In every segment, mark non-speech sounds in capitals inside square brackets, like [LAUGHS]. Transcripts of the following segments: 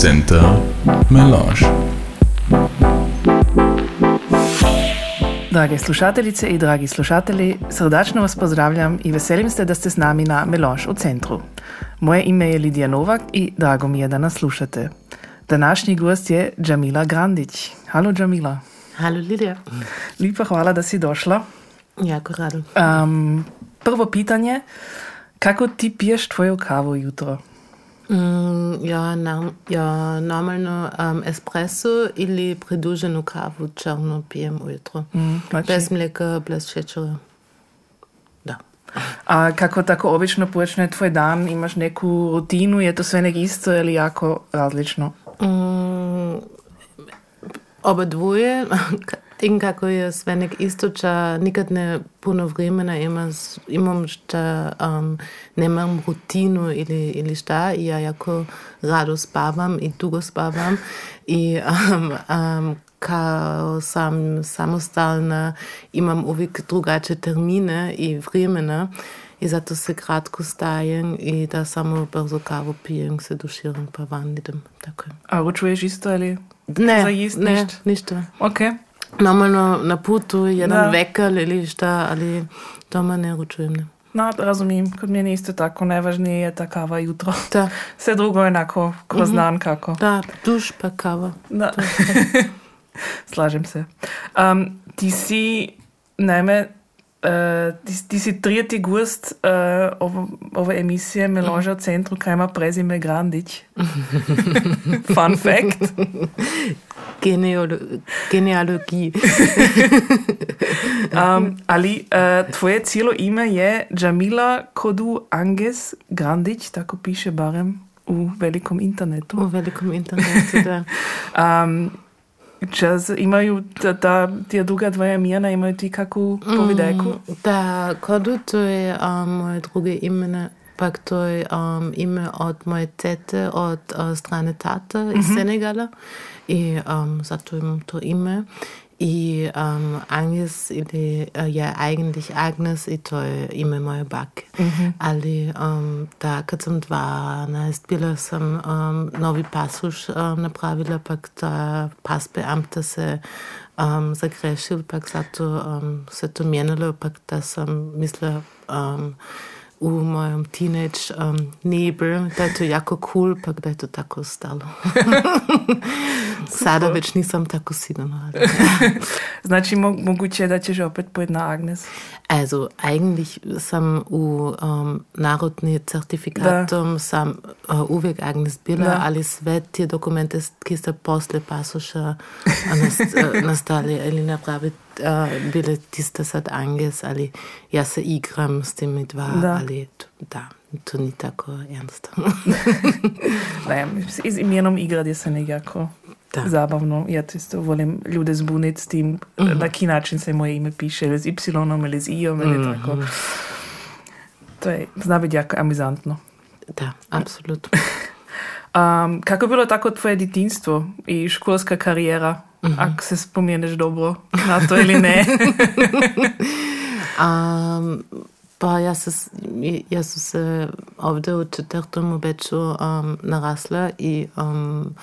Center Melange. Drage slušateljice i dragi slušatelji, srdačno vas pozdravljam i veselim se da ste s nami na Melange u centru. Moje ime je Lidija Novak i drago mi je da nas slušate. Današnji gost je Džamila Grandić. Halo Džamila. Halo Lidija. Lipa hvala da si došla. Jako rado. Um, prvo pitanje, kako ti piješ tvoju kavu jutro? Mm, ja, nam, ja, normalno um, espresso ili priduženu kavu črno pijem ujutro. Mm, znači, Bez mlijeka, bez šećera. Da. a kako tako obično počne tvoj dan? Imaš neku rutinu? Je to sve nek isto ili jako različno? Mm, oba dvoje, in kako je sve nek istoča, nikad ne puno vremena ima, imam šta, um, nemam rutinu ili, ili šta, ja jako rado spavam i dugo spavam i um, um, kao sam samostalna imam uvijek drugačije termine i vremena i zato se kratko stajem i da samo brzo kavu pijem, se duširam pa van idem. Tako. A ručuješ isto ili? Ne, ne, ništa? ništa. Ok. Normalno na putu jedan Da. vekal ili šta, ali doma ne ručujem. Ne. No, razumijem, kod mene isto tako, najvažnije je ta kava jutro. Da, [LAUGHS] Sve drugo je onako kroz dan kako. da, duš pa kava. Da. [LAUGHS] Slažem se. Um, ti si, naime, ti si tretji gost uh, ovo, ove emisije Melange u centru, kaj ima prezime Grandić. [LAUGHS] Fun fact. Genealo genealogiji. Um, [LAUGHS] ali uh, tvoje cijelo ime je Jamila Kodu Anges Grandić, tako piše barem u velikom internetu. U velikom internetu, da. Um, [LAUGHS] čas, imaju ta, ta, tija druga dvoja imena, imaju ti kakvu povidajku? Mm, Da, Kodu to je um, moje druge ime, pak to je um, ime od moje tete, od uh, strane tata iz Senegala. I um, I um, Agnes ili, uh, je eigentlich Agnes i to je ime moje bake. Ali um, da, kad sam 12 bila sam um, novi pasuš um, napravila, pak ta pas beamta se um, zagrešil, pak zato um, se to mijenilo, pak da sam mislila um, u mojem teenage um, nebel, da je to jako cool, pak da je to tako stalo. [LAUGHS] Sada već nisam tako sigurna. ali- [LAUGHS] Znači, mo moguće da ćeš opet pojeti na Agnes. Also eigentlich sam u um, narodni certifikatom sam uh, uvijek Agnes bila, Da. ali sve te dokumente ki se posle pasoša uh, nas, uh, [LAUGHS] nastali ili napraviti uh, bile tiste sad Agnes, ali ja se igram s temi dva, Da. ali da, to ni tako ernst. Ne, z imenom igrati se nekako Da. zabavno. Ja isto volim ljude zbuniti s tim, na ki način se moje ime piše, ali z Y ili z I-om ili tako. To je, zna biti jako amizantno. da, absolut. Um, [LAUGHS] kako je bilo tako tvoje djetinstvo i školska karijera, ako se spomeneš dobro na to ili ne? [LAUGHS] Um, pa ja, se, ja su se ovdje u četvrtom obeću um, narasla i um,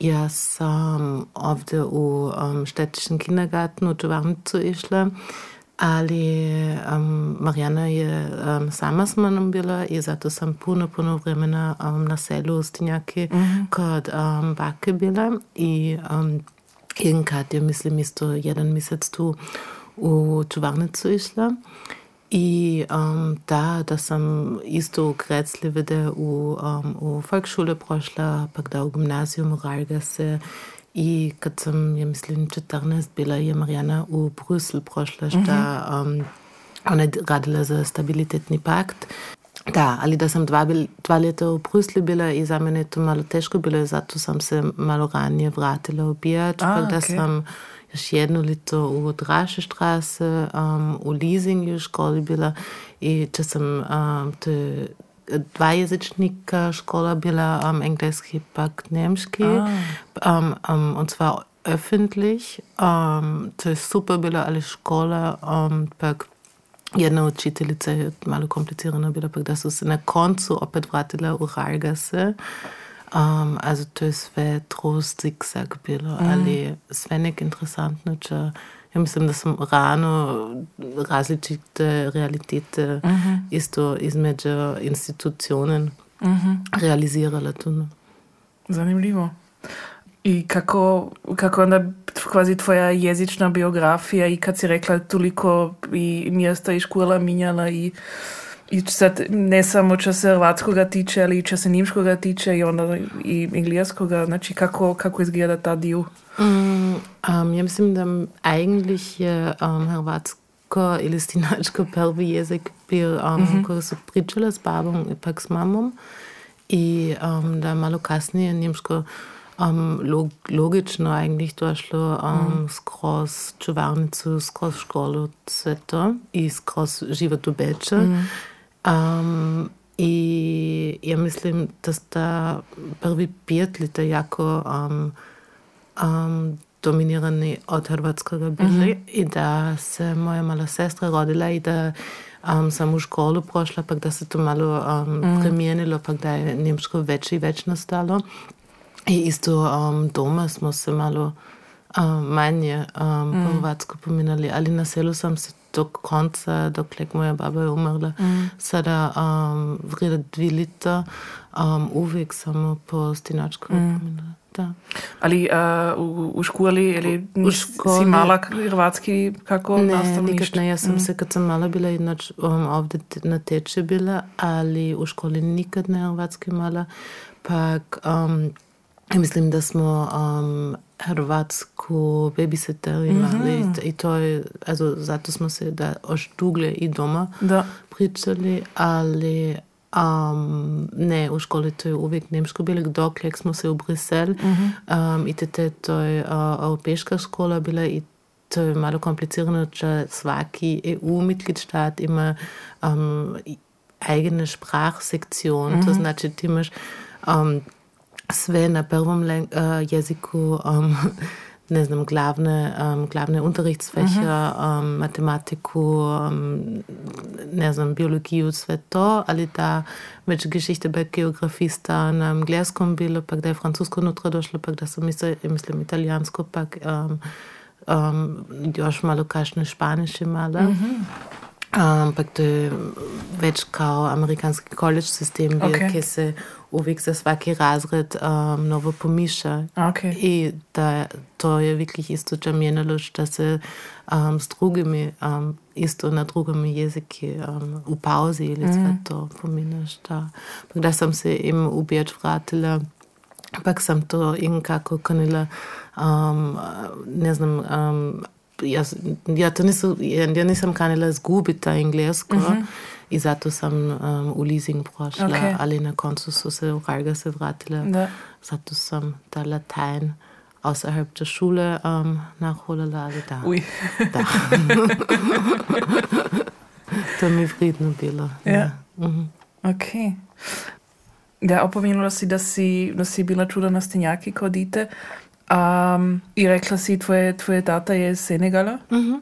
ja sam ovdje u um, štetičnom kindergartenu u čuvarnicu išla, ali um, Marijana je um, sama s mnom bila i zato sam puno, puno vremena um, na selu u Stinjaki kod um, bake bila i um, Jedenkrat je, mislim, isto jedan mjesec tu u čuvarnicu išla. I um, da, da sam isto u Kreclivide u, um, u Volksschule prošla, pak da u gimnazijum Ralgase. I kad sam, ja mislim, 14 bila je Marijana u Brusel prošla, šta um, ona je radila za stabilitetni pakt. Da, ali da sam dva, dva leta v Bruslju bila in za mene to malo težko bilo, zato sem se malo ranije vratila v Bijat, A, da okej. sem još jedno leto v Draše štrase, um, v leasingu školi bila in če sem, um, to je dvajezičnika škola bila, um, engleski pak nemški, um, um, und zwar öffentlich, um, to je super bila, ali škola, um, pak jedna učiteljica je malo komplicirana bila, pa da so se na koncu opet vratila v Ralgase. Um, also to je sve trost zigzag bilo, mm. ali sve nek interesantno, če ja mislim, da sem rano različite realitete mm -hmm. isto između institucionen mm -hmm. realizirala tudi. Zanimljivo. I kako, kako onda kvazi tvoja jezična biografija i kad si rekla toliko i mjesta i škola minjala i I sad, ne samo čo se hrvatskoga tiče, ali i čo se nimškoga tiče i onda i engleskega. Znači, kako, kako izgleda ta dio? Mm, um, ja mislim, da eigentlich je um, hrvatsko ili stinačko prvi jezik bil, um, mm -hmm. ko so pričala s babom in pak s mamom. I um, da malo kasnije nemško um, log, logično eigentlich došlo um, mm. skroz čuvarnicu, skroz školu, sve to i skroz život u Beče. Mm. Um, I ja mislim da sta prvi pet leta jako um, um, dominirani od hrvatskega bili mm -hmm. i da se moja mala sestra rodila i da um, sam u školu prošla, pa da se to malo um, mm -hmm. premijenilo, pa da je nemško več i več nastalo. I isto um, doma smo se malo um, manje um, mm po hrvatsko pominjali, ali na selu sam se do konca, dokler moja baba je umrla, mm. sada um, vrede dve leta, um, uvek samo po stinačku. Mm. Ali uh, v, v školi, ali v školi si mala hrvatski, kako ne, nikad ne, jaz sem mm. se, kad sem mala bila, inač um, ovde na teče bila, ali v školi nikad ne hrvatski mala, pak um, mislim, da smo um, hrvatsku babysitter imali mm -hmm. i to je, also, zato smo se da oštugle i doma da. pričali, ali um, ne, u školi to je uvijek nemško bilo, dokler smo se u Brisel mm -hmm. um, i te to je uh, europejska škola bila i to je malo komplicirano, če svaki EU-Mitgliedstaat ima um, eigene Sprachsektion, mm -hmm. to znači ti imaš um, sve na prvom uh, jeziku, um, [LAUGHS] ne znam, glavne, um, glavne unterrichtsfächer, uh -huh. um, matematiku, um, ne znam, biologiju, sve to, ali da već geschichte bei geografista na angleskom bilo, pa da je francusko nutra došlo, pa da sam mislila, mislim, italijansko, pa um, um, još malo kašne španiše mala. Uh -huh. Ampak to je več kot ameriški college sistem, okay. ki se uvijek za vsaki razred um, novo pomiša. Okay. In da to je wirklich isto, če menjalo, da se um, s drugimi, um, isto na drugimi jeziki um, v pauzi ali mm. to pominjaš. Da. da sem se jim ubijati vratila, ampak sem to in kako kanila, um, ne znam. Um, jaz, ja, niso, ja, ja nisem kanila izgubiti angliško uh -huh. In zato sem um, v leasing prošla, okay. ali na koncu so se v Rajga se vratila. Da. Zato sem ta latajn. Außerhalb der Schule ähm, nachholen ali da. Ui. da. [LAUGHS] to mi vredno bilo. Ja. ja. Mhm. Ok. Ja, opomenula si, da si, da si bila čuda na stenjaki, ko odite. Um, I rekla si, tvoje, tvoje tata je iz Senegala. Uh -huh.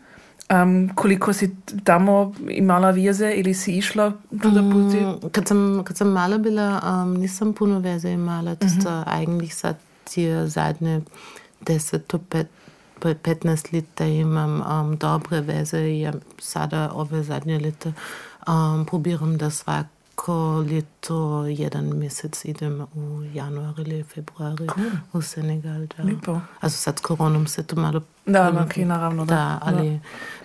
Um, koliko si tam imala veze ali si išla tudi mm, poti? Kad sem, kad sem mala bila, um, nisem puno veze imala. To uh -huh. so eigentlich sad tie zadnje 10 do 15 let, da imam um, dobre veze. Ja sada ove zadnje leta um, probiram da svak vsako leto jeden mesec idem v januar ali februar cool. v Senegal. Also sad s koronom se to malo... Da, no, okay, naravno. Da, da, ali, no.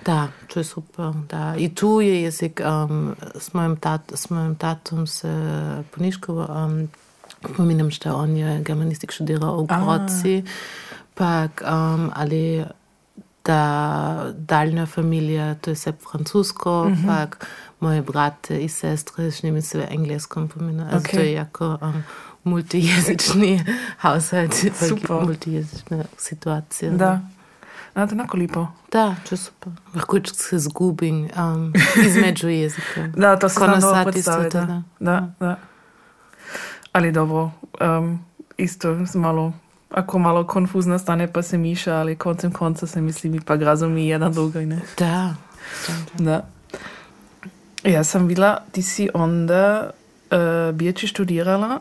da, to je super. Da. I tu je jezik, um, s, mojim tat, s mojim tatom se poniško um, pominam, što on je germanistik študiral v Groci, pak um, ali da daljna familija, to je vse francosko, mm -hmm. pak moje brate i sestre s njimi sve engleskom pomina. Okay. To je jako um, multijezični haushalt, [LAUGHS] multijezična situacija. Da. A, to je enako lepo. Da, če super. Lahko se zgubim um, [LAUGHS] između jezika. da, to se znam dobro predstaviti. Da. Da, da. Ali dobro, um, isto malo, ako malo konfuzna stane, pa se miša, ali koncem konca se misli, mi pa razumi jedan drugoj. Da. da. da. Ja sam bila, ti si onda uh, Birči študirala,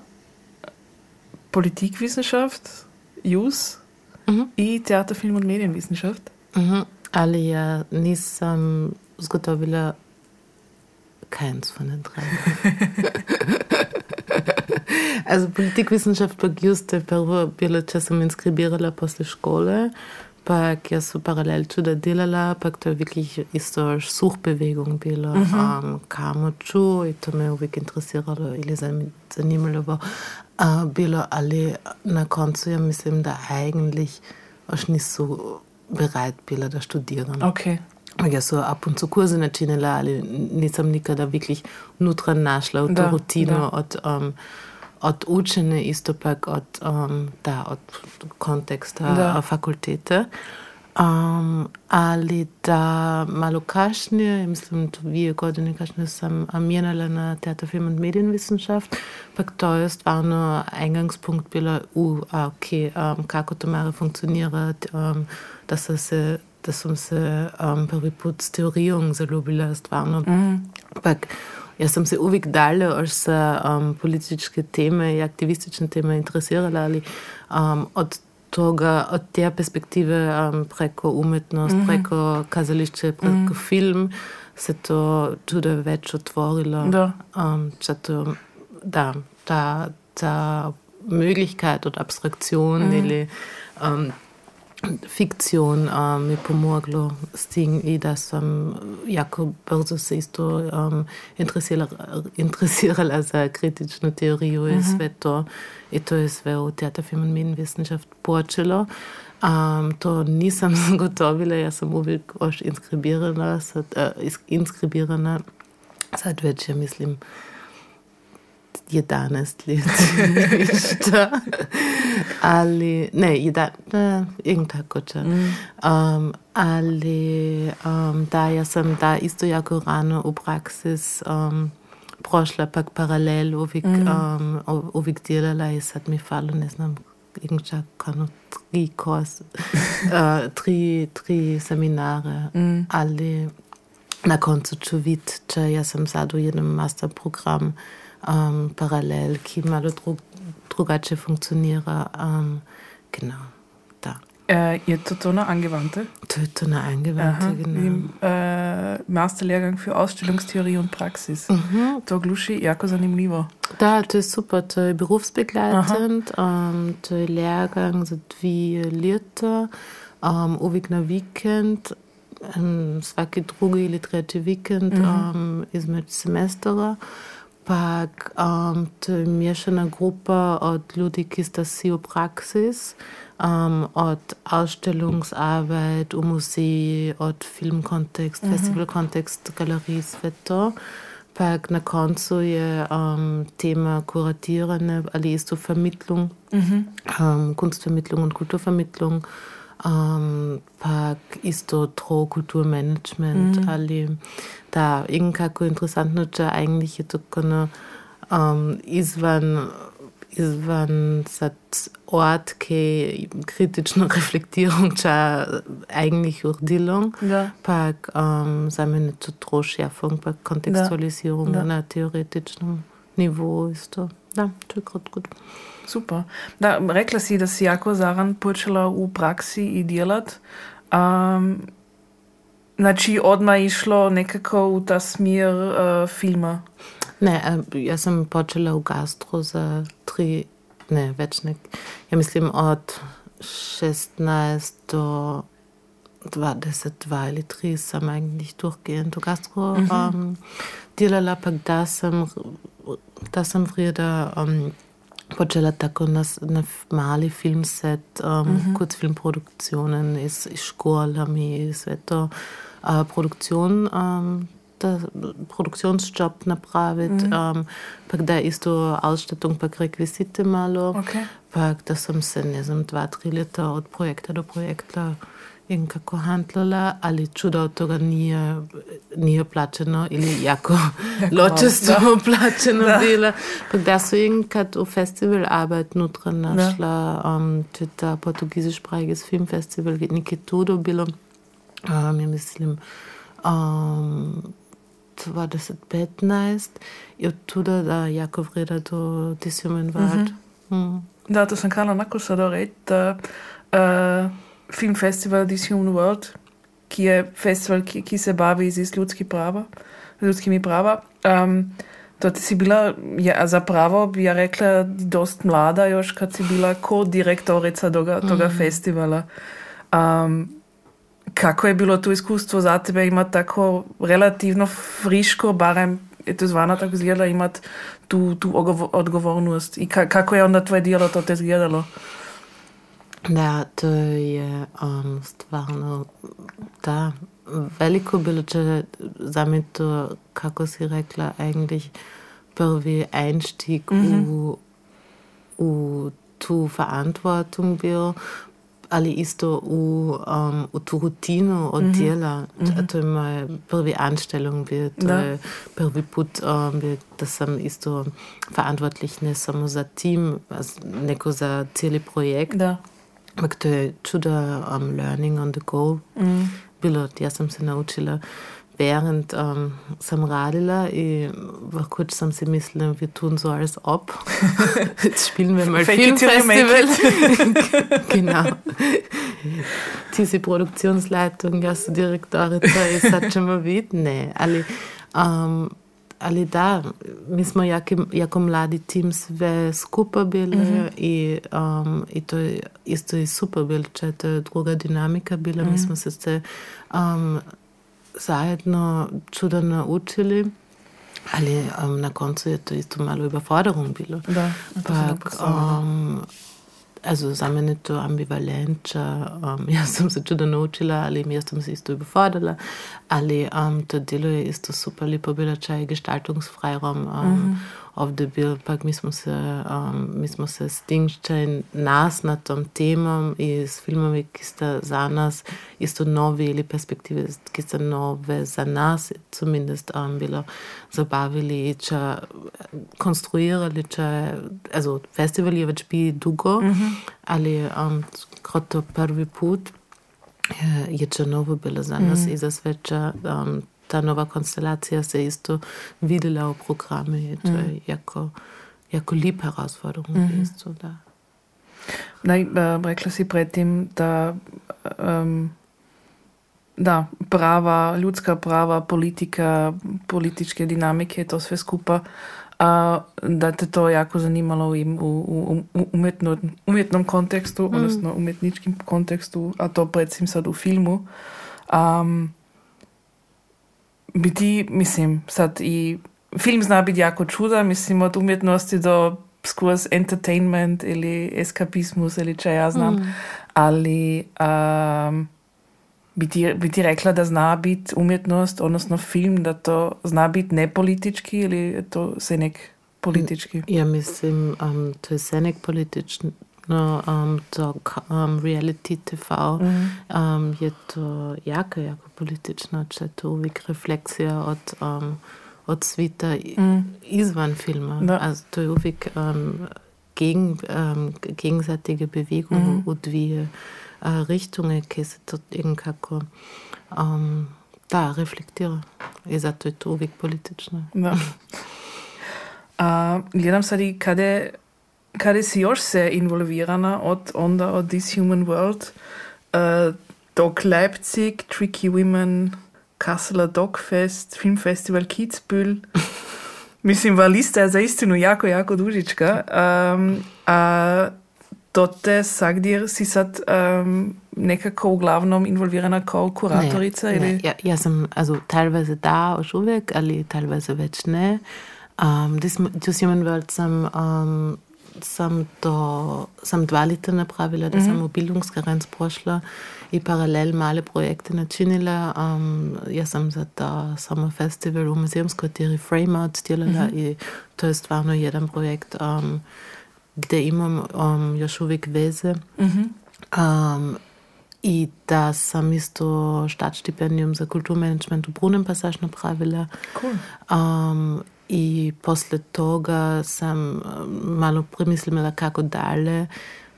Politikwissenschaft, JUS Mhm. i teater, film und Medienwissenschaft. Mhm. Ali ja nisam zgotovila keins von den drei. [LAUGHS] also politikwissenschaft pa juste prvo bilo, če sem inskribirala posle škole, pa jaz so parallel tudi delala, pa to je wirklich isto Suchbewegung bilo, mhm. um, kamo ču, in to me je uvijek interesiralo ili zanimalo bo, uh, bilo, ali na koncu ja mislim, da eigentlich nicht so bereit bila, da studieren. Okay. Ja, so ab und zu Kurse načinila, ali nisem nikada wirklich nutran našla v to Da, rutino da. od, um, od učenja, isto pa od, um, da, od konteksta Da. uh, fakultete. Um, ali da malo kasnije, mislim, dvije godine kasnije sem menjala na Theater, Film und Medienwissenschaft, pa to je stvarno engangspunkt bilo, u, a, okay, um, kako to mora funkcionirati, um, da so se da sem se um, prvi put s teorijo zaljubila, stvarno. Mhm. Ampak jaz sem se uvijek dalje, až se um, politične teme in aktivistične teme interesirala ali um, od toga, od te perspektive um, preko umetnost, Mhm. preko kazališče, preko film, se to tudi več otvorilo. Da. Um, zato, da, ta, ta Möglichkeit od Abstraktion Mhm. ili um, fiktion um, mi pomoglo s tim i da sam jako brzo se isto um, interesirala, interesirala za kritičnu teoriju i sve to. I to je sve u Teater, Film und Medienwissenschaft počelo. Um, to nisam [LAUGHS] zagotovila, ja sam uvijek još inskribirana, sad, uh, is- inskribirana. Sad već, ja mislim, 11 let [LAUGHS] ništa. Ali, ne, 11, ne, irgend tako če. Um, ali um, da, ja sam da isto jako rano u praksis um, prošla pak paralel uvijek, um, u- uvijek delala i sad mi falo, ne znam, irgend čak ono tri kurs, [LAUGHS] uh, tri, tri seminare, ali na koncu ću vid, če ja sam sad u jednom master program um, paralel, ki malo drug, drugače funkcionira. Um, genau, da. Äh, je to to na Angewandte? To je to na angewandte, Aha, genau. Im äh, Masterlehrgang für Ausstellungstheorie und Praxis. Mhm. To gluši jako zanimljivo. Da, to je super, to je berufsbegleitend, um, to je Lehrgang za dve leta, um, uvijek na vikend, um, svaki drugi ili tretji vikend um, izmed semestera. Pak to je mješana grupa od ljudi, ki sta si v praksis, um, od Ausstellungsarbeit v muzeji, od filmkontekst, festivalkontekst, galerij, sve to. Pak na koncu je um, tema kuratirane ali isto Vermittlung, um, Kunstvermittlung und Kulturvermittlung, pak isto tro Kulturmanagement ali da irgendako interesantno, če eigentlich je to kono um, izvan izvan sad ort, ki kritično reflektirung, če eigentlich urdelung, Da. pak um, za mene to trošjafung, pak kontekstualisirung Da. na teoretičnem nivoju isto. Da, to je gut. Super. Da, rekla si, da si jako zaran počela v praksi i djelat. Um, znači, odmah išlo nekako v ta smer uh, filma. Ne, eh, jaz sem počela v gastro za tri, ne, več nek. Ja mislim od 16 do 22 ali 3 sem eigentlich durchgehend v gastro um, delala, pa da sem, da sem vreda um, počela tako na, s- na mali filmset, um, kurzfilmproduktionen iz, iz školami, sve to. Uh, produktion, um, da, produktionsjob napraviti, um, pa da isto ausstattung, pa rekvizite malo. Okay. Pa da sem se, ne znam, dva, tri leta od projekta do projekta nekako handlala, ali čudo od toga nije, nije plačeno ili jako [LAUGHS] ločesto plačeno Da. [LAUGHS] dela. Pa da so enkrat v festival arbeit nutra našla, um, je ta portugizišpragiges filmfestival, nekaj tu dobilo. Um, ja mislim, um, 2015 je od tuda da jako vreda do Disjumen Wald. Da, to sem kar enako sedel reči, da uh, film festival This Human World, ki je festival, ki, ki se bavi z ljudski prava, ljudskimi prava. Um, to si bila, ja, zapravo bi ja rekla, dost mlada još, kad si bila ko direktorica toga, toga Mhm. festivala. Um, kako je bilo to iskustvo za tebe imati tako relativno friško, barem je to zvana tako izgledala, imati tu, tu odgovornost i ka, kako je onda tvoje djelo to te izgledalo? Da, to je um, stvarno da, veliko bilo, če za me to, kako si rekla, eigentlich prvi einstieg v, v tu Verantwortung bil, ali isto v, um, v tu rutino od dela. To, to je moja prvi Anstellung bil, to Da. je prvi put, um, bil, da sem isto verantwortlich ne samo za tim, neko za cijeli projekt, Da. Ampak to je čudo um, learning on the go. Mm. Bilo, jaz sem se naučila, während um, sem radila in lahko sem si mislila, wir tun so alles ab. [LAUGHS] Jetzt spielen wir mal Fake it till you make Filmfestival. [LAUGHS] genau. Diese Produktionsleitung, jaz sem direktorica in sad ćemo vidjeti. Ne, ali, um, ali da, mi smo jaki, jako mladi tim sve skupa bili i, um, i to je isto i super bilo, če to je druga dinamika bila, mi smo se se um, zajedno čudo naučili, ali um, na koncu je to isto malo überforderung bilo. Da. Ampak, um, also za mene je to ambivalent, če um, jaz sem se čudo naučila ali jaz sem se isto überfordala, ali um, to delo je isto super lepo bilo, če je gestaltungsfreiraum um, ovdje bil, pak mi smo se, um, mi smo se stingščali nas na tom temom i s filmovi, ki sta za nas isto novi ili perspektive, ki sta nove za nas, zumindest um, bilo zabavili če konstruirali, če, also festival je već bi dugo, ali um, kot to prvi put je, je če novo bilo za nas i za sve, če um, ta nova konstelacija se isto videla u programe i to je jako, jako lip herausforderung isto, da. Naj, uh, rekla si predtem, da, um, da prava, ljudska prava, politika, političke dinamike, to sve skupa, uh, da te to jako zanimalo im u, u, u umjetnom kontekstu, odnosno umjetničkim kontekstu, a to predvsem sad u filmu. Um, bi ti, mislim, sad i film zna biti jako čuda, mislim, od umjetnosti do skroz entertainment ili eskapizmus ili če ja znam, ali um, bi, ti, bi ti rekla da zna biti umjetnost, odnosno film, da to zna biti nepolitički ili je to se nek politički? Ja mislim, um, to je vse nek politično, um, to um, reality TV um, je to jako, jako politično, če je to uvijek refleksija od, um, od svita i- izvan filma. Da. Also to je uvijek um, gegen, um, gegenseitige Bewegung u dvije uh, Richtungen, ki se to nekako um, da, reflektira. I zato je to uvijek politično. Da. [LAUGHS] A, gledam sad i kade, kade si još se involvirana od onda od This Human World, uh, Dog Leipzig, Tricky Women, Kasseler Dogfest, Filmfestival Kitzbühel. Mislim, va lista je za istinu jako, jako dužička. Um, a dote sagdir si sad um, nekako uglavnom involvirana kao kuratorica? Ne, ili? ne. Ja, ja sam also teilweise da još uvijek, ali teilweise već ne. Um, das, das Human World sam, um, sam, to, sam dva leta napravila, da sam u Bildungsgerenz prošla i paralel male projekte načinila. Um, ja sam za ta Summer Festival u muzeumskvartiri Frameout djelala i to je stvarno jedan projekt um, gdje imam um, još uvijek veze. Um, I da sam isto štatstipendium za kulturmanagement u Brunnen Passage napravila. Cool. Um, posle toga sam malo premislila kako dalje.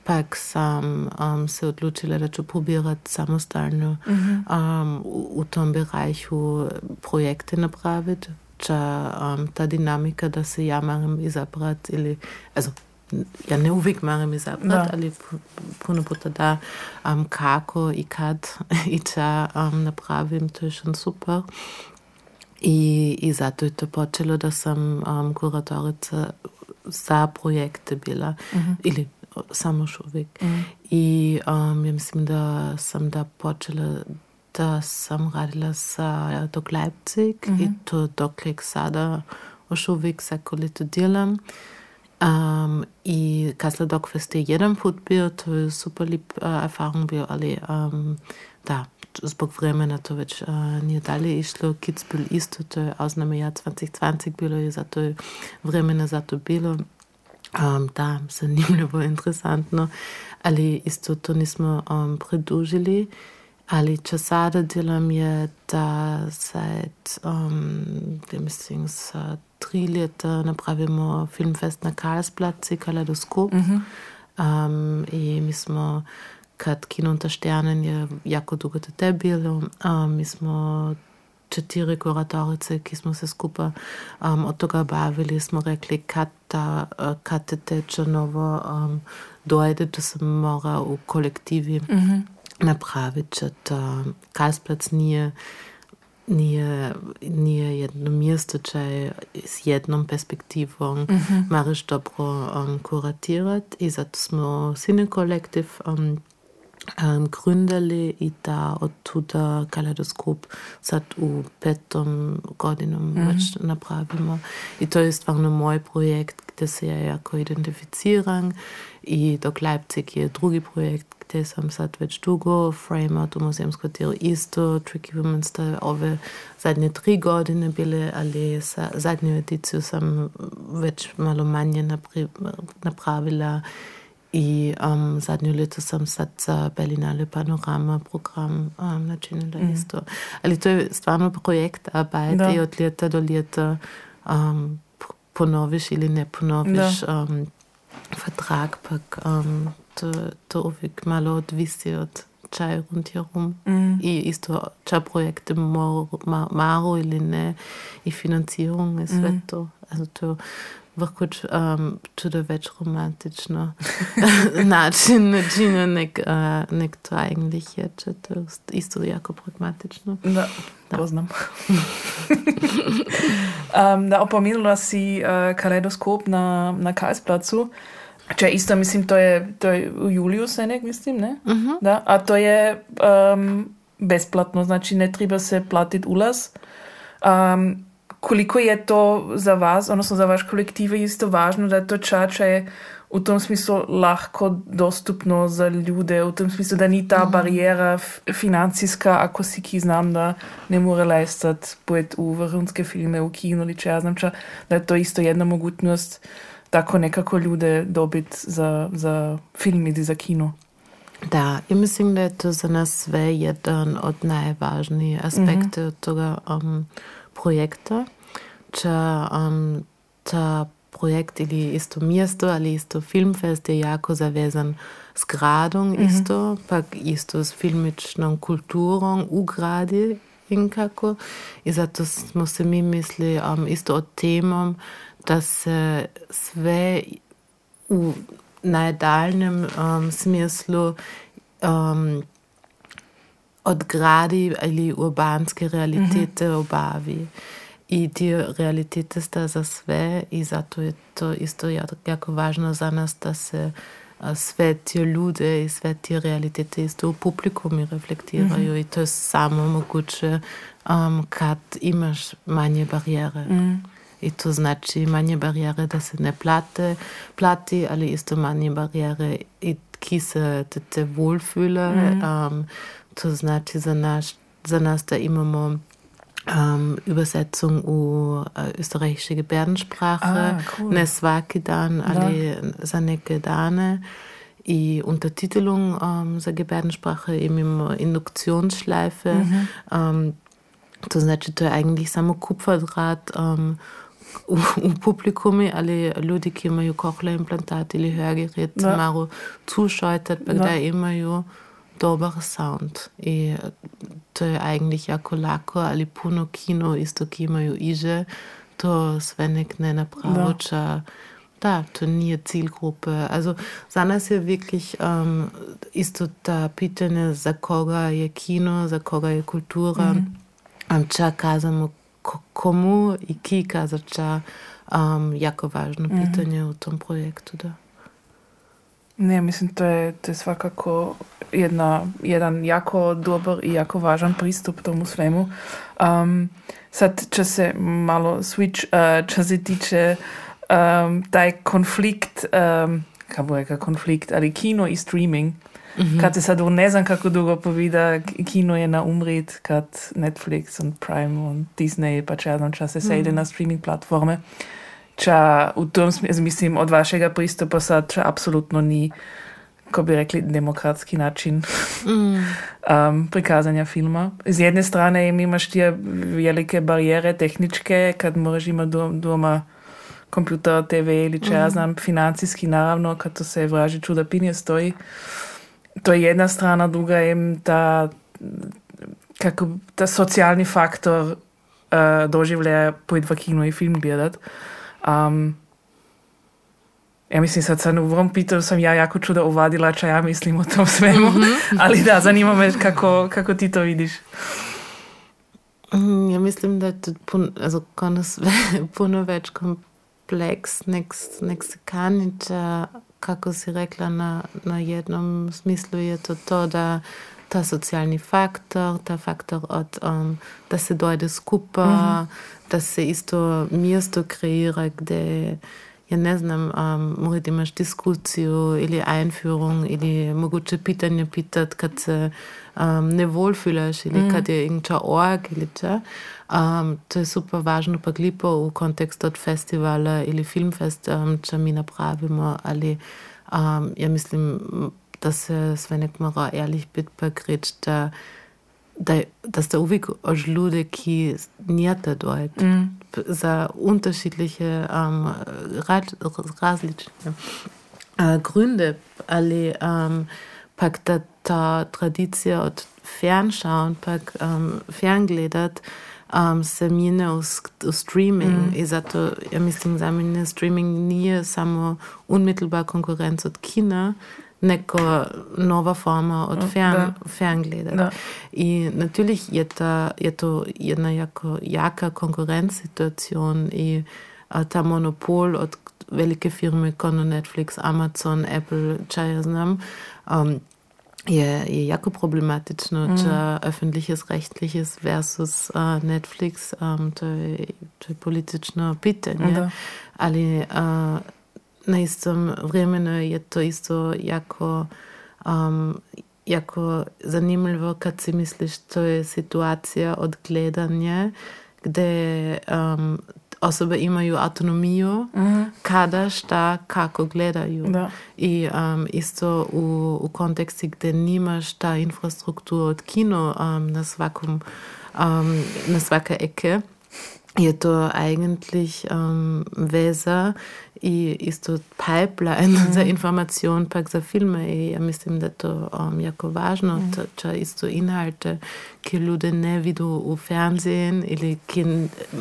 Pak sam um, se odlučila da ću probirat samostalno um, u, u tom bereichu projekte napraviti. Če um, ta dinamika, da se ja moram izabrat ili, also ja ne uvijek moram izabrati, ali puno puta da um, kako i kad [LAUGHS] i če um, napravim, to je še super. I, I zato je to počelo, da sam um, kuratorica za projekte bila, -hmm. ili samo še uvijek. -hmm. I um, ja mislim, da sam da počela da sam radila za dok Leipzig -hmm. i to doklik sada još uvijek svako leto delam. Um, I Kassel Dog Fest je jedan put bio, to je super lip uh, erfahrung bio, ali um, da, zbog vremena to već uh, nije dalje išlo. Kitzbühel isto, to je ausnahmejahr 2020 bilo i zato je vremena zato bilo. Um, da, zanimljivo, [LAUGHS] interesantno, ali isto to nismo um, predužili. Ali če sada delam je, da seit, um, mislim, sa tri leta napravimo filmfest na Karlsplatzi, Kaleidoskop. Mm -hmm. um, I mi smo, kad Kino unter Sternen je jako dugo te bilo, um, mi smo četiri kuratorice, ki smo se skupaj um, od toga bavili, smo rekli, kad, ta, kad te teče novo um, dojde, da se mora v kolektivi mm -hmm. napraviti, da Karlsplatz nije nije, nije jedno mjesto, če s jednom perspektivom mm -hmm. mariš dobro um, kuratirati i zato smo Cine Kolektiv um, um, gründali i da od tuda kaleidoskop sad u petom godinom mm -hmm. već napravimo. I to je stvarno moj projekt gdje se ja jako identificiram i dok Leipzig je drugi projekt gdje sam sad već dugo, Frameout u muzejemsko tijelo isto, Tricky Women sta ove zadnje tri godine bile, ali sa zadnju ediciju sam već malo manje napravila i um, zadnju leto sam sad za Berlinale Panorama program um, načinila mm. isto. Ali to je stvarno projekt arbeit i od leta do leta um, ponoviš ili ne ponoviš um, vertrag, pak um, to, to uvijek malo odvisi od čaj rundherum. Mm. I isto čaj projekte maro ili ne i financirung i sve mm. to. Also to vrlo um, čudo več romantično [LAUGHS] način načina nek, uh, nek to eigentlich je, če to je isto jako pragmatično. Da, da. poznam. [LAUGHS] um, da, opomenula si uh, kaleidoskop na, na Karlsplacu. Če isto, mislim, to je, to je v juliju, se nek mislim, ne? Uh mhm. -huh. da, a to je um, besplatno, znači ne treba se platiti ulaz. Um, koliko je to za vas, odnosno za vaš kolektiv, isto važno, da je to čače v tom smislu lahko dostupno za ljude, v tem smislu, da ni ta. -huh. barijera financijska, ako si ki znam, da ne more lajstati pojeti v vrhunske filme, v kino ali če jaz znam, ča, da je to isto jedna mogućnost tako nekako ljude dobiti za, za film ili za kino. Da, ja mislim da je to za nas sve jedan od najvažnijih aspekta mm -hmm. toga um, projekta. Če um, ta projekt ili isto mjesto, ali isto filmfest je jako zavezan s gradom mm -hmm. isto, pak isto s filmičnom kulturom u gradi in kako. I zato smo se mi mislili um, isto o temom, da se sve u najdaljem um, smislu um, odgradi ali urbanske realitete -hmm. obavi. I te realitete sta za sve i zato je to isto jako važno za nas da se sve te ljude i sve te realitete isto u publikumi reflektiraju mm -hmm. i to je samo moguće um, kad imaš manje barijere. Mm -hmm. I to znači manje barijere da se ne plate, plati, ali isto manje barijere i ki se te, te wohlfühle. Mm. Um, to znači za, naš, za nas da imamo um, Übersetzung u uh, österreichische Gebärdensprache, ah, cool. ne svaki dan, ali ja. za neke dane. I Untertitelung um, za Gebärdensprache imamo Induktionsschleife. Mm -hmm. um, to znači to je eigentlich samo Kupferdraht um, u, u publikumi, ali ljudi, ki imajo kohle implantat ali hörgerät, ja. malo zuschaltet, ja. da imajo dober sound. I to je eigentlich jako lako, ali puno kino isto, ki imajo iže, to sve nek ne napravo, ja. da, to nije ciljgrupe. Also za nas je wirklich um, isto ta pitanje za koga je kino, za koga je kultura, mm -hmm. um, ča kazamo komu i ki kaza ča um, jako važno mhm. pitanje mm -hmm. u tom projektu. Da. Ne, mislim, to je, to je svakako jedna, jedan jako dobar i jako važan pristup tomu svemu. Um, sad, če se malo switch, uh, če se tiče um, taj konflikt, um, kaj bo reka konflikt, ali kino i streaming, mm -hmm. kad se sad ne znam kako dugo povida, kino je na umrit, kad Netflix und Prime und Disney pa če jednom čase se ide mm -hmm. na streaming platforme. Ča v tom smislu, mislim, od vašega pristopa sad, ča apsolutno ni, ko bi rekli, demokratski način mm. [LAUGHS] um, prikazanja filma. Z jedne strane imaš ti velike barijere, tehničke, kad moraš imati doma kompjuter, TV ili če mm. ja znam, financijski naravno, kad to se vraži čuda pinje stoji. To je jedna strana, druga je ta, kako, ta socijalni faktor uh, doživljaja pojď v kino i film gledat. Um, ja mislim sad sad u ovom pitanju sam ja jako čudo uvadila ča ja mislim o tom svemu, mm -hmm. ali da, zanima me kako, kako ti to vidiš. Mm, ja mislim da je to puno, also, [LAUGHS] puno več kompleks, nek, nek se kaniča, kako si rekla na, na jednom smislu je to to da ta socijalni faktor, ta faktor od, um, da se dojde skupa, mm -hmm. da se isto mjesto kreira gdje ja ne znam, um, morate imaš diskusijo ili einführung ili mogoče pitanje pitat kad se um, ne volj fühlaš ili mm. kad je inča org ili če. Um, to je super važno pa glipo v kontekstu od festivala ili filmfest, um, če mi napravimo ali um, ja mislim, da se Svenek mora ehrlich bit begrit, da, da, dass da uvijek ož ljude, ki njete dojt mm. za unterschiedliche um, različne uh, Gründe, ali um, pak da ta tradicija od fernschauen, pak um, ferngledat, um, se mine v, v streaming. Mm. In zato, ja mislim, za mene streaming ni samo unmittelbar konkurenc od kina, neko nova forma od fern, ferngleda. In natürlich je, ta, je to jedna jako jaka konkurencsituacija in a, ta monopol od velike firme, kot Netflix, Amazon, Apple, če jaz znam. Um, je, je jako problematično, mm. če öffentliches, rechtliches versus uh, Netflix, um, to, je, to je politično pitanje. Ali uh, na istom vremenu je to isto jako, um, jako zanimljivo, kad si misliš, to je situacija od gledanja, gdje um, osobe imaju autonomiju mm-hmm. kada, šta, kako gledaju. Da. I um, isto u, u konteksti gdje nimaš ta infrastruktura od kino um, na svakom, um, na svaka eke, je to eigentlich um, veza i isto pipeline mm. za informacijon, pak za filme. I ja mislim da to um, jako važno, mm. če isto inhalte, ki ljudje ne vidijo v fernsehen ili ki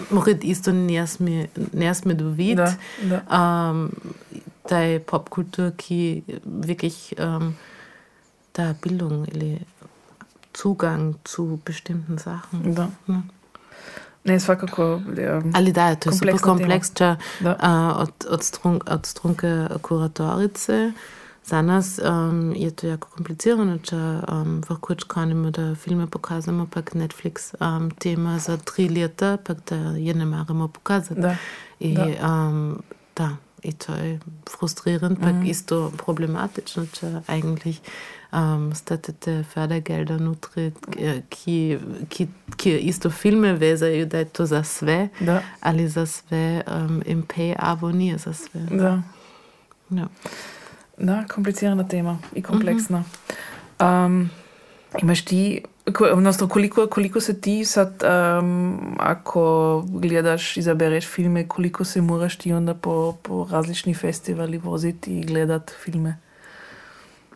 morat isto ne sme, ne sme dovid. Da, da. Um, ta je popkultur, ki wirklich um, da Bildung ili Zugang zu bestimmten Sachen. Da. Ne? Ne, svakako. Ja, Ali da, to je super kompleks, če uh, od, od, strunk, od strunke kuratorice. Za nas um, je to jako komplicirano, če um, lahko čkanimo, da filme pokazamo, pa Netflix um, tema za tri leta, pa da je ne maramo pokazati. Da. I, da. Um, da. I to je frustrierend, pa mm. isto problematično, če eigentlich statete Fördergelder nutri, ki, ki, ki isto filme vezaju da je to za sve, da. ali za sve um, MP avo nije za sve. Da. Ja. Da, komplicirana tema i kompleksna. Mm -hmm. um, imaš ti, odnosno koliko, koliko se ti sad, um, ako gledaš, izabereš filme, koliko se moraš ti onda po, po različni festivali voziti i gledat filme?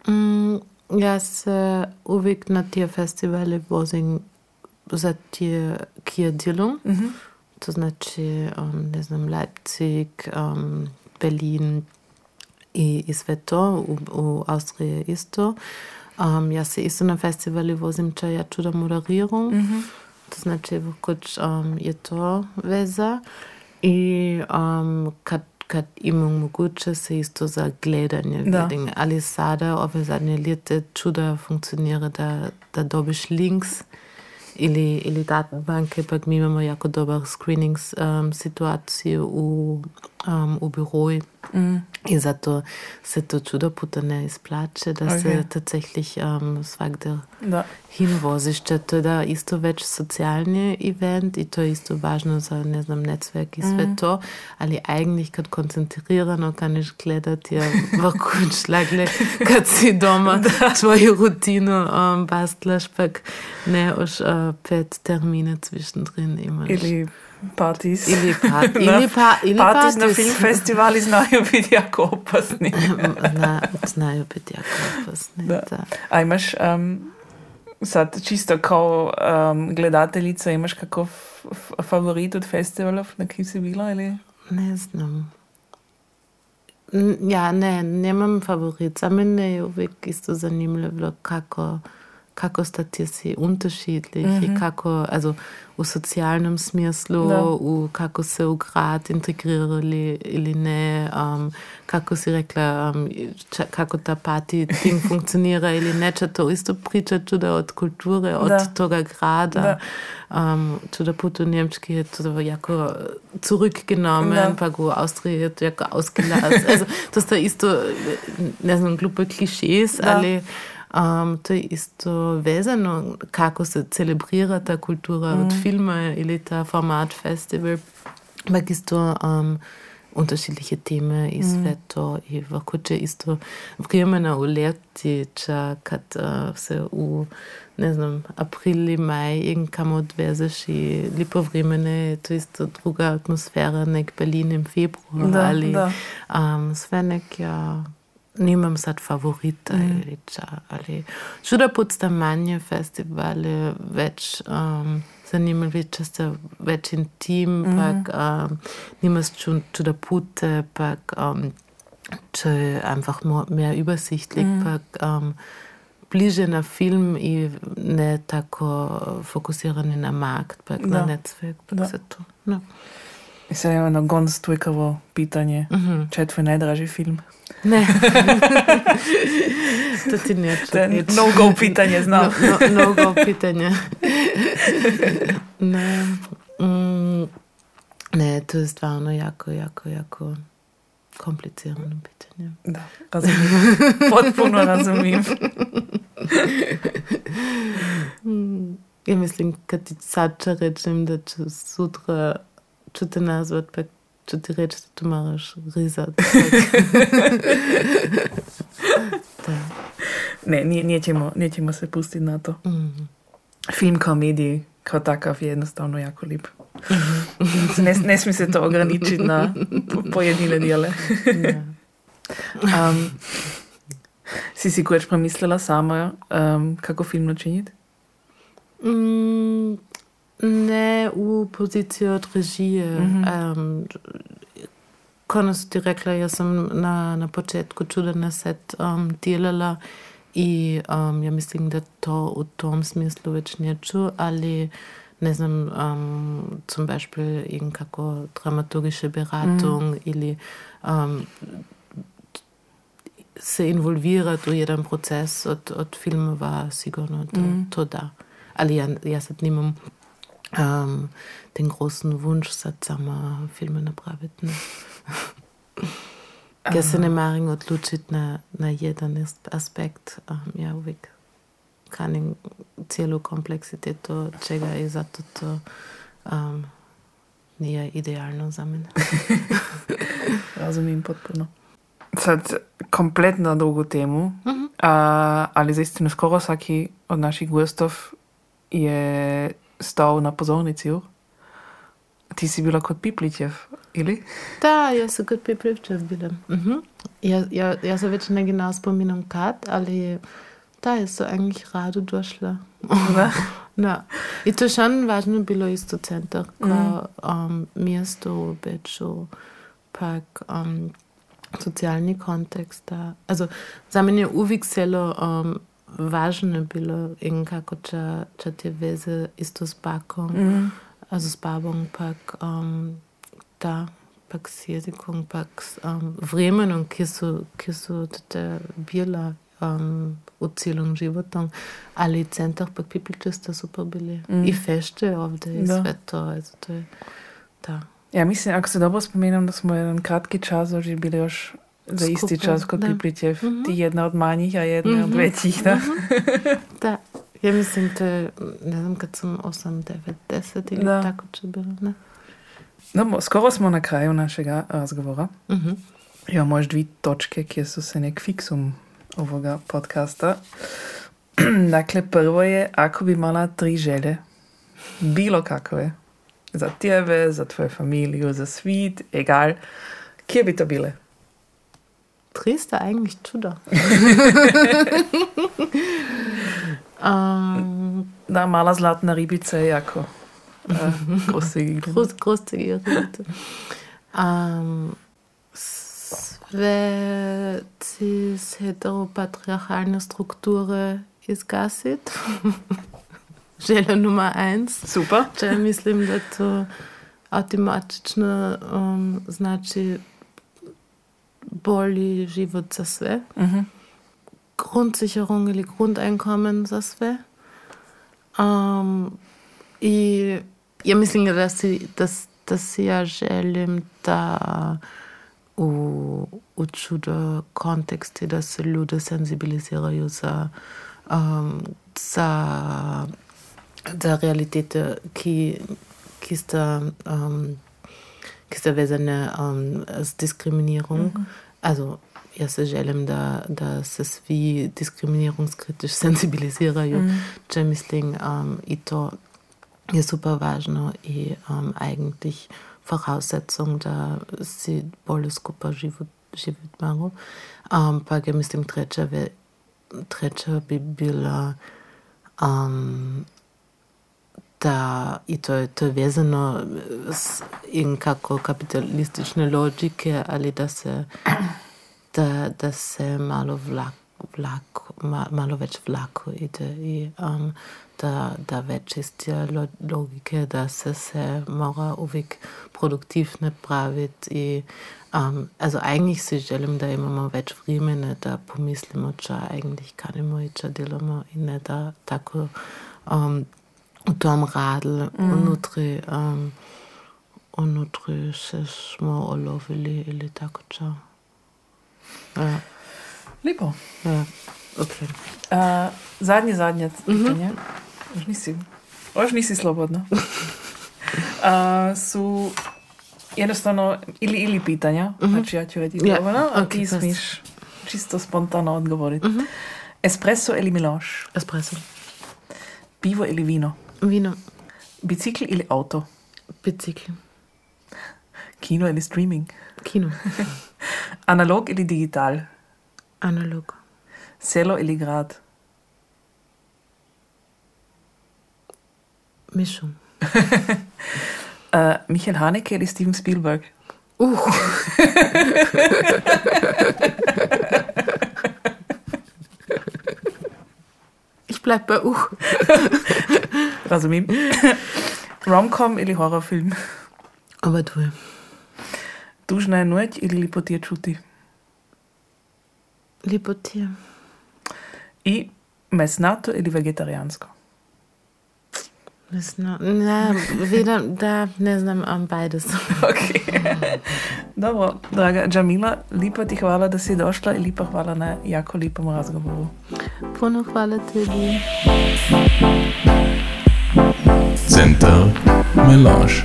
Mm, Ja uvijek na te festivale vozim za te kje delom. Mm -hmm. To znači, um, ne znam, Leipzig, um, Berlin i, i sve to, u, u Austriji isto. Um, ja se isto na festivali vozim če ja ću da moderiram. To znači, koč um, je to veza. I um, kad, kad imam moguće se isto za gledanje Da. vidim. Ali sada, ove zadnje ljete, ću da funkcionira da, da dobiš links ili, ili datenbanke, pa mi imamo jako dobar screening um, situaciju u, um, u biroji. I zato se to čudo puta ne isplače, da se Okay. tatsächlich um, svakde Da. hinvoziš. Če to je da isto več socialni event i to je isto važno za, ne znam, netzwerk i sve to, ali eigentlich kad koncentrirano kaniš gledat je vrhuč lagle, kad si doma [LAUGHS] tvoju rutinu um, bastlaš, pak ne už uh, pet termine zwischendrin imaš. Ili parties. Ili, pa, [LAUGHS] Na- ili, pa, ili Parties na parties. filmfestivali znaju biti jako opasni. [LAUGHS] Zna, znaju biti jako opasni. Da. Da. A imaš um, sad čisto kao um, gledateljica, imaš kakav f- favorit od festivalov, na ki si bila? Ili? Ne znam. N- Ja, ne, nemam favorit. Za mene je uvijek isto zanimljivo kako, kako sta ti si unterschiedlich i kako, also u socijalnom smislu, Da. u kako se u grad integrirali ili ne, um, kako si rekla, um, ča- kako ta party ting [LAUGHS] funkcionira ili ne, če to isto priča čuda od kulture, od Da. toga grada. Da. Um, čuda put u Njemčki je to jako zurückgenommen, Da. pa u Austriji je to jako ausgelassen. [LAUGHS] also, to sta isto, ne znam, glupe klišes, Da. Um, тоа е исто везано како се целебрира таа култура mm. од филма или таа формат фестивал, пак исто um, unterschiedliche Themen i Sveto i Vakuće isto vrijemena u ljeti čakat uh, se u ne znam, aprili, maj in kam odvezeš i lipo vrijeme to isto druga atmosfera nek Berlin im februar, da, ali da. Um, sve nek ja nimam sad favorita ili ča, ali čuda put sta manje festivale več um, zanimljivi, če ste več intim, pak um, nimaš ču, čuda pute, pak um, če je einfach mehr übersichtlich, pak um, bliže na film i ne tako fokusirani na markt, pak Da. na netzwerk, pak Da. se to. No. I sad imamo jedno gonstujkavo pitanje. Če je tvoj najdraži film? Ne. [LAUGHS] to ti neću To je reći. no-go pitanje, znam. No, no, no go pitanje. ne. Mm, ne, to je stvarno jako, jako, jako komplicirano pitanje. Da, razumijem. Potpuno razumijem. Ja mislim, kad ti sad rečem da ću sutra ću te nazvat, pa ću ti reći da tu moraš rizat. da. Ne, nećemo, nećemo se pustiti na to. Mm. Film kao medij, kao takav je jednostavno jako lip. Ne, ne smije se to ograničiti na po- pojedine dijele. Da. Um, si si koječ premislila sama um, kako film načiniti? Mm, ne u poziciji od režije. Um, Konec ti rekla, jaz sem na, na početku čuda na set um, delala i um, ja mislim da to u tom smislu već neću, ali ne znam, um, zum Beispiel irgendkako dramaturgische Beratung ili um, se involvirati u jedan proces od, od filmova sigurno to, to da. Ali ja, ja sad nimam um, den großen Wunsch, sad sama filme. Ne. Ja se ne marim odlučiti na, na jedan as- aspekt. Um, ja uvijek kanim cijelu kompleksitetu čega i zato to um, nije idealno za [LAUGHS] mene. Razumijem potpuno. Sad, kompletno drugu temu, a, ali za istinu skoro svaki od naših gostov je stal na pozornici. Ti si bila kot Pipličev, ili? Da, ja se kot pripričav bila. Mhm. Ja, ja, ja se več ne genau spominam kad, ali da je so eigentlich rado došla. Da. [LAUGHS] Da. I to je schon važno bilo isto centar, ko um, mjesto v Beču, pak um, socialni kontekst. Da. Also, za mene je uvijek zelo um, važno bilo in kako če, če te veze isto s bakom, also s babom, pak um, da, pak s jezikom, pak s um, vremenom, ki so, ki so te bila um, v celom životom, ali centar, pak pipliče sta super bili. Mm. I fešte ovdje, i Da. sve to, je, da. Ja, mislim, ako se dobro spominam, da smo jedan kratki čas že bili još za isti Skupaj, čas kot da. Piplitjev. Mhm. Ti jedna od manjih, a jedna od Mhm. većih, da. Da, ja mislim, to je, ne znam, kad sam 8, 9, 10 ili Da. tako će bilo, ne? No, skoro smo na kraju našega razgovora. Mhm. Imamo još dvi točke, kjer su se nek fiksum ovoga podcasta. [CLEARS THROAT] dakle, prvo je, ako bi imala tri želje, bilo kakve, za tebe, za tvoju familiju, za svit, egal, kje bi to bile? Drehst du eigentlich Tudor? [LAUGHS] ähm, Da, mala zlatna ribica je jako uh, großzügig. [LAUGHS] groß, großzügige Rede. ähm, sve cis heteropatriarchalne strukture izgasit. Želja [LAUGHS] nummer eins. Super. Če mislim, da to avtomatično um, znači bolji život za sve. Mhm. Grundsicherung ili Grundeinkommen za sve. Um, I ja mislim da si, da, da si ja želim da u, u čudo konteksti da se ljudi senzibiliziraju za, um, za, za realitete, ki, ki sta um, um, s Diskriminierung. Also, ja se želim da, da se svi diskriminirungskritisch [LAUGHS] sensibilisirajo, Mhm. če mislim, um, i to je super važno i um, eigentlich Voraussetzung, da si bolje skupaj život, život malo. Um, pa ja mislim, treća, ve, treća bi bila um, da i to je, to je vezano s in kako kapitalistične logike, ali da se, da, da se malo vlak, vlak, ma, malo več vlako ide i um, da, da več iz te lo, logike, da se se mora uvijek produktivne praviti i um, also eigentlich si želim da imamo več vremena, da pomislimo, če eigentlich kanimo i če delamo in ne da tako um, u tom radl mm. unutri um, unutri se smo olovili ili tako čo. Ja, Lepo. ja, ok. Uh, zadnje, zadnje pitanje. Už nisi, už nisi slobodna. [LAUGHS] Uh, su jednostavno ili ili pitanja, znači ja ću reći Ja, slobodno, a ok, ti smiš čisto spontano odgovoriti. Espresso ili Miloš? Espresso. Pivo ili vino? Vino. Bicikl ili auto? Bicikl. Kino ili streaming? Kino. [LAUGHS] Analog ili digital? Analog. Selo ili grad? Mischung. Uh, [LAUGHS] Michael Haneke ili Steven Spielberg? Uh. [LAUGHS] ich bleib bei Uh. Razumim. [LAUGHS] Romcom ili horrorfilm? Aber du. Tužna je noč ili lipotije čuti? Lipotje. I mesnato ili vegetarijansko? Mislim, ne, weder, da ne znam, um, beides. [LAUGHS] Ok. Dobro, draga Džamila, lepa ti hvala, da si došla in lepa hvala na jako lepem razgovoru. Puno hvala tebi. Center Melange.